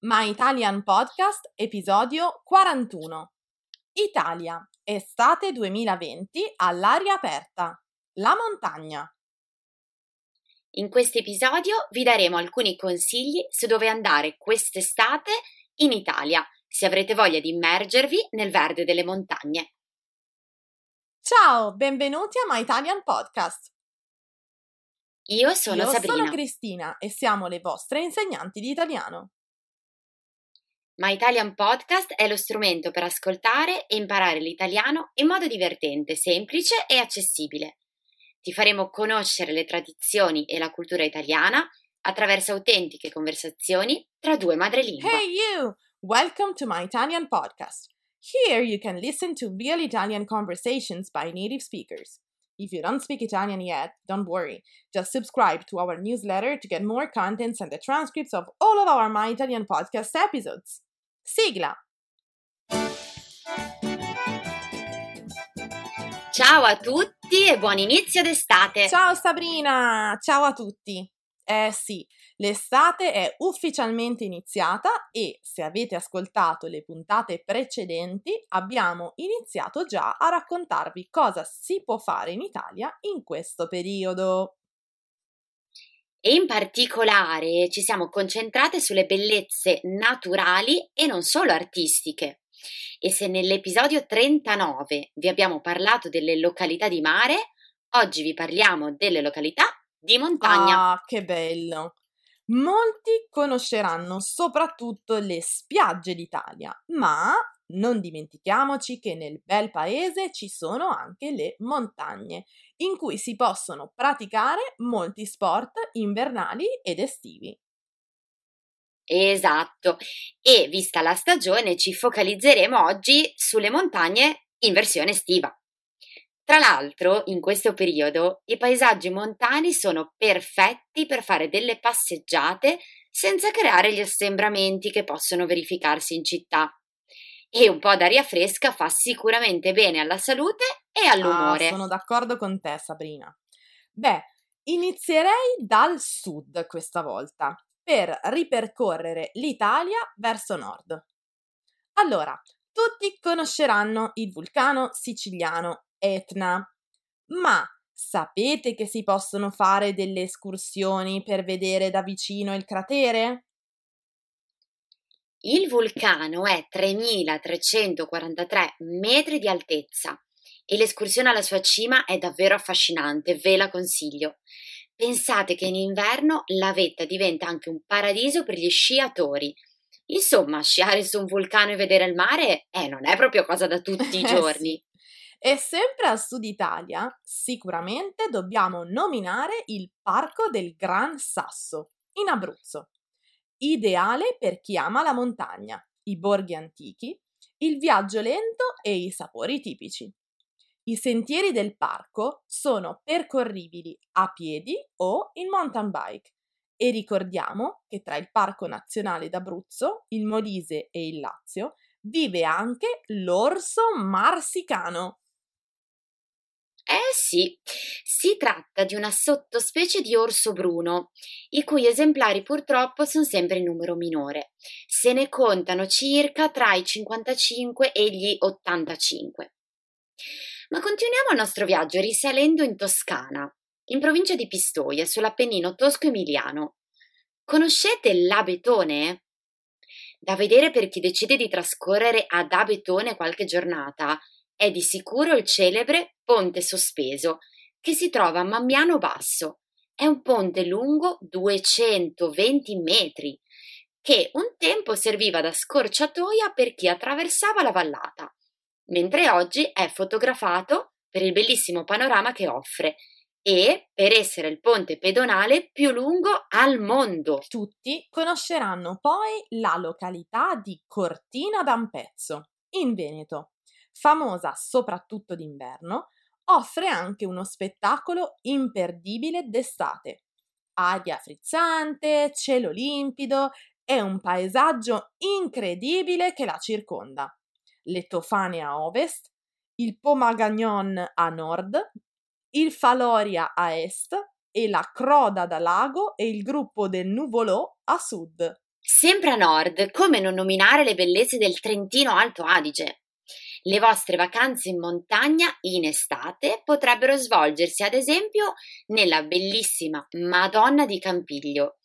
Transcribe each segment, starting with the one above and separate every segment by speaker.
Speaker 1: My Italian Podcast, episodio 41. Italia, estate 2020 all'aria aperta. La montagna.
Speaker 2: In questo episodio vi daremo alcuni consigli su dove andare quest'estate in Italia, se avrete voglia di immergervi nel verde delle montagne.
Speaker 1: Ciao, benvenuti a My Italian Podcast.
Speaker 2: Io sono
Speaker 1: Io
Speaker 2: Sabrina.
Speaker 1: sono Cristina e siamo le vostre insegnanti di italiano.
Speaker 2: My Italian Podcast è lo strumento per ascoltare e imparare l'italiano in modo divertente, semplice e accessibile. Ti faremo conoscere le tradizioni e la cultura italiana attraverso autentiche conversazioni tra due madrelingua.
Speaker 1: Hey you! Welcome to My Italian Podcast. Here you can listen to real Italian conversations by native speakers. If you don't speak Italian yet, don't worry. Just subscribe to our newsletter to get more contents and the transcripts of all of our My Italian Podcast episodes. Sigla!
Speaker 2: Ciao a tutti e buon inizio d'estate!
Speaker 1: Ciao Sabrina! Ciao a tutti! Eh sì, l'estate è ufficialmente iniziata e se avete ascoltato le puntate precedenti abbiamo iniziato già a raccontarvi cosa si può fare in Italia in questo periodo.
Speaker 2: E in particolare ci siamo concentrate sulle bellezze naturali e non solo artistiche. E se nell'episodio 39 vi abbiamo parlato delle località di mare, oggi vi parliamo delle località di montagna.
Speaker 1: Ah, che bello! Molti conosceranno soprattutto le spiagge d'Italia, ma non dimentichiamoci che nel bel paese ci sono anche le montagne, in cui si possono praticare molti sport invernali ed estivi.
Speaker 2: Esatto. E vista la stagione ci focalizzeremo oggi sulle montagne in versione estiva. Tra l'altro, in questo periodo i paesaggi montani sono perfetti per fare delle passeggiate senza creare gli assembramenti che possono verificarsi in città. E un po' d'aria fresca fa sicuramente bene alla salute e all'umore.
Speaker 1: Ah, sono d'accordo con te, Sabrina. Beh, inizierei dal sud questa volta per ripercorrere l'Italia verso nord. Allora, tutti conosceranno il vulcano siciliano Etna, ma sapete che si possono fare delle escursioni per vedere da vicino il cratere?
Speaker 2: Il vulcano è 3343 metri di altezza e l'escursione alla sua cima è davvero affascinante, ve la consiglio. Pensate che in inverno la vetta diventa anche un paradiso per gli sciatori. Insomma, sciare su un vulcano e vedere il mare eh, non è proprio cosa da tutti i
Speaker 1: Eh,
Speaker 2: giorni.
Speaker 1: E sempre al sud Italia, sicuramente dobbiamo nominare il Parco del Gran Sasso, in Abruzzo. Ideale per chi ama la montagna, i borghi antichi, il viaggio lento e i sapori tipici. I sentieri del parco sono percorribili a piedi o in mountain bike e ricordiamo che tra il Parco Nazionale d'Abruzzo, il Molise e il Lazio vive anche l'orso marsicano.
Speaker 2: Eh sì, si tratta di una sottospecie di orso bruno, i cui esemplari purtroppo sono sempre in numero minore. Se ne contano circa tra i 55 e gli 85. Ma continuiamo il nostro viaggio risalendo in Toscana, in provincia di Pistoia, sull'Appennino tosco-emiliano. Conoscete l'Abetone? Da vedere per chi decide di trascorrere ad Abetone qualche giornata è di sicuro il celebre Ponte Sospeso, che si trova a Mammiano Basso. È un ponte lungo 220 metri, che un tempo serviva da scorciatoia per chi attraversava la vallata, mentre oggi è fotografato per il bellissimo panorama che offre e per essere il ponte pedonale più lungo al mondo.
Speaker 1: Tutti conosceranno poi la località di Cortina d'Ampezzo, in Veneto, famosa soprattutto d'inverno, offre anche uno spettacolo imperdibile d'estate. Aria frizzante, cielo limpido e un paesaggio incredibile che la circonda. Le Tofane a ovest, il Pomagagnon a nord, il Faloria a est e la Croda da Lago e il gruppo del Nuvolò a sud.
Speaker 2: Sempre a nord, come non nominare le bellezze del Trentino Alto Adige? Le vostre vacanze in montagna in estate potrebbero svolgersi ad esempio nella bellissima Madonna di Campiglio,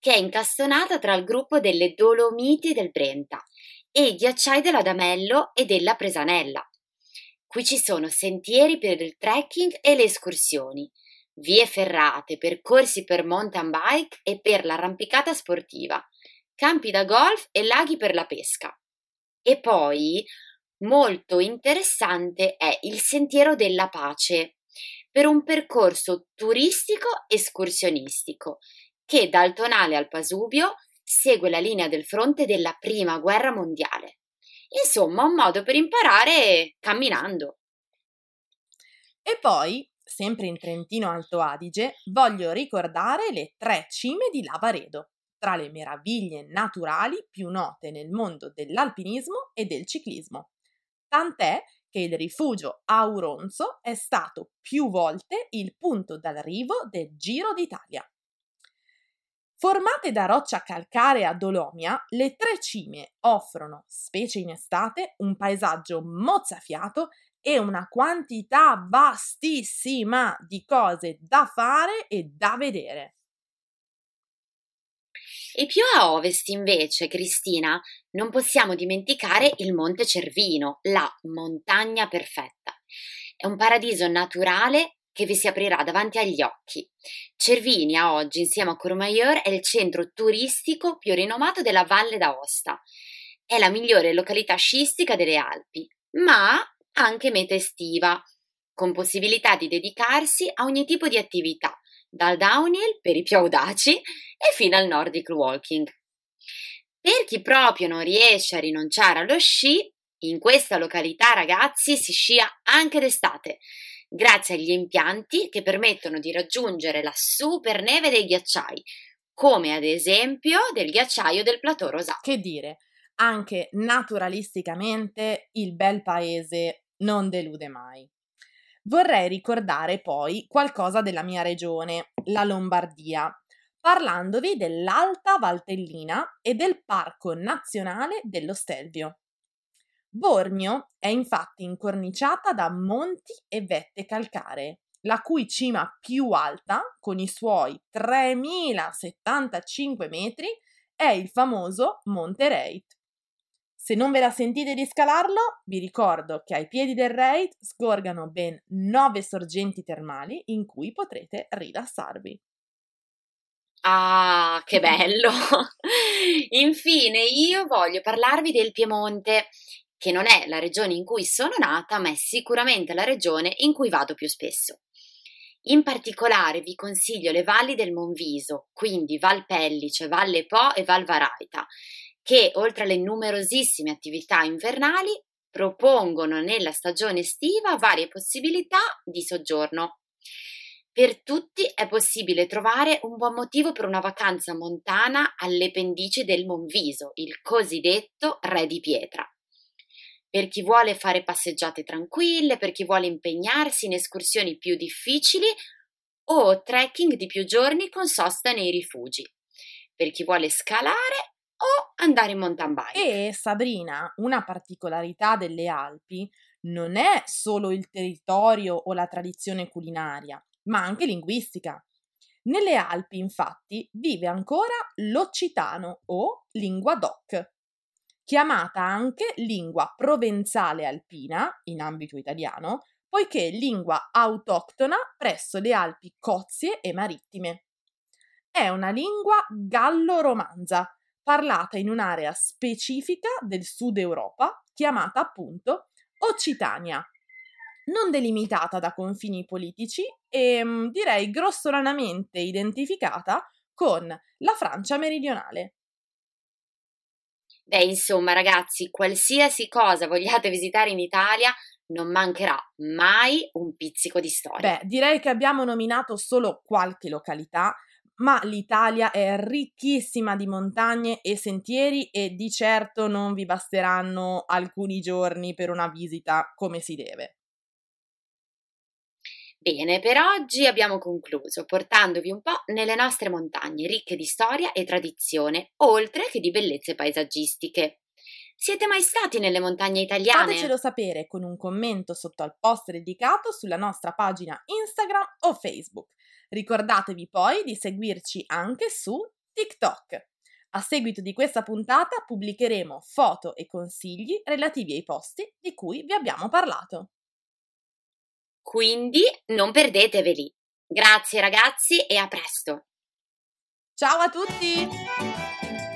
Speaker 2: che è incastonata tra il gruppo delle Dolomiti del Brenta e i ghiacciai dell'Adamello e della Presanella. Qui ci sono sentieri per il trekking e le escursioni, vie ferrate, percorsi per mountain bike e per l'arrampicata sportiva, campi da golf e laghi per la pesca. E poi Molto interessante è il Sentiero della Pace, per un percorso turistico escursionistico che dal Tonale al Pasubio segue la linea del fronte della Prima Guerra Mondiale. Insomma, un modo per imparare camminando.
Speaker 1: E poi, sempre in Trentino Alto Adige, voglio ricordare le tre cime di Lavaredo, tra le meraviglie naturali più note nel mondo dell'alpinismo e del ciclismo tant'è che il rifugio Auronzo è stato più volte il punto d'arrivo del Giro d'Italia. Formate da roccia calcarea dolomia, le tre cime offrono, specie in estate, un paesaggio mozzafiato e una quantità vastissima di cose da fare e da vedere.
Speaker 2: E più a ovest, invece, Cristina, non possiamo dimenticare il Monte Cervino, la montagna perfetta. È un paradiso naturale che vi si aprirà davanti agli occhi. Cervini a oggi, insieme a Courmayeur, è il centro turistico più rinomato della Valle d'Aosta. È la migliore località sciistica delle Alpi, ma anche meta estiva, con possibilità di dedicarsi a ogni tipo di attività, dal downhill per i più audaci e fino al Nordic walking. Per chi proprio non riesce a rinunciare allo sci, in questa località ragazzi si scia anche d'estate, grazie agli impianti che permettono di raggiungere la super neve dei ghiacciai, come ad esempio del ghiacciaio del plateau rosato.
Speaker 1: Che dire, anche naturalisticamente il bel paese non delude mai. Vorrei ricordare poi qualcosa della mia regione, la Lombardia, parlandovi dell'Alta Valtellina e del Parco Nazionale dello Stelvio. Bormio è infatti incorniciata da monti e vette calcaree, la cui cima più alta, con i suoi 3075 metri, è il famoso Monte Reit. Se non ve la sentite di scalarlo, vi ricordo che ai piedi del raid scorgano ben nove sorgenti termali in cui potrete rilassarvi.
Speaker 2: Ah, che bello! Infine, io voglio parlarvi del Piemonte, che non è la regione in cui sono nata, ma è sicuramente la regione in cui vado più spesso. In particolare vi consiglio le valli del Monviso, quindi Val Pellice, Valle Po e Val Varaita, che oltre alle numerosissime attività invernali propongono nella stagione estiva varie possibilità di soggiorno. Per tutti è possibile trovare un buon motivo per una vacanza montana alle pendici del Monviso, il cosiddetto Re di Pietra. Per chi vuole fare passeggiate tranquille, per chi vuole impegnarsi in escursioni più difficili o trekking di più giorni con sosta nei rifugi. Per chi vuole scalare o andare in mountain bike.
Speaker 1: E Sabrina, una particolarità delle Alpi non è solo il territorio o la tradizione culinaria, ma anche linguistica. Nelle Alpi, infatti, vive ancora l'occitano o lingua doc, chiamata anche lingua provenzale alpina in ambito italiano, poiché lingua autoctona presso le Alpi cozie e marittime. È una lingua gallo-romanza parlata in un'area specifica del sud Europa chiamata appunto Occitania, non delimitata da confini politici e mm, direi grossolanamente identificata con la Francia meridionale.
Speaker 2: Beh, insomma, ragazzi, qualsiasi cosa vogliate visitare in Italia, non mancherà mai un pizzico di storia.
Speaker 1: Beh, direi che abbiamo nominato solo qualche località ma l'Italia è ricchissima di montagne e sentieri e di certo non vi basteranno alcuni giorni per una visita come si deve.
Speaker 2: Bene, per oggi abbiamo concluso portandovi un po' nelle nostre montagne ricche di storia e tradizione, oltre che di bellezze paesaggistiche. Siete mai stati nelle montagne italiane?
Speaker 1: Fatecelo sapere con un commento sotto al post dedicato sulla nostra pagina Instagram o Facebook. Ricordatevi poi di seguirci anche su TikTok. A seguito di questa puntata pubblicheremo foto e consigli relativi ai posti di cui vi abbiamo parlato.
Speaker 2: Quindi non perdeteveli. Grazie ragazzi e a presto.
Speaker 1: Ciao a tutti!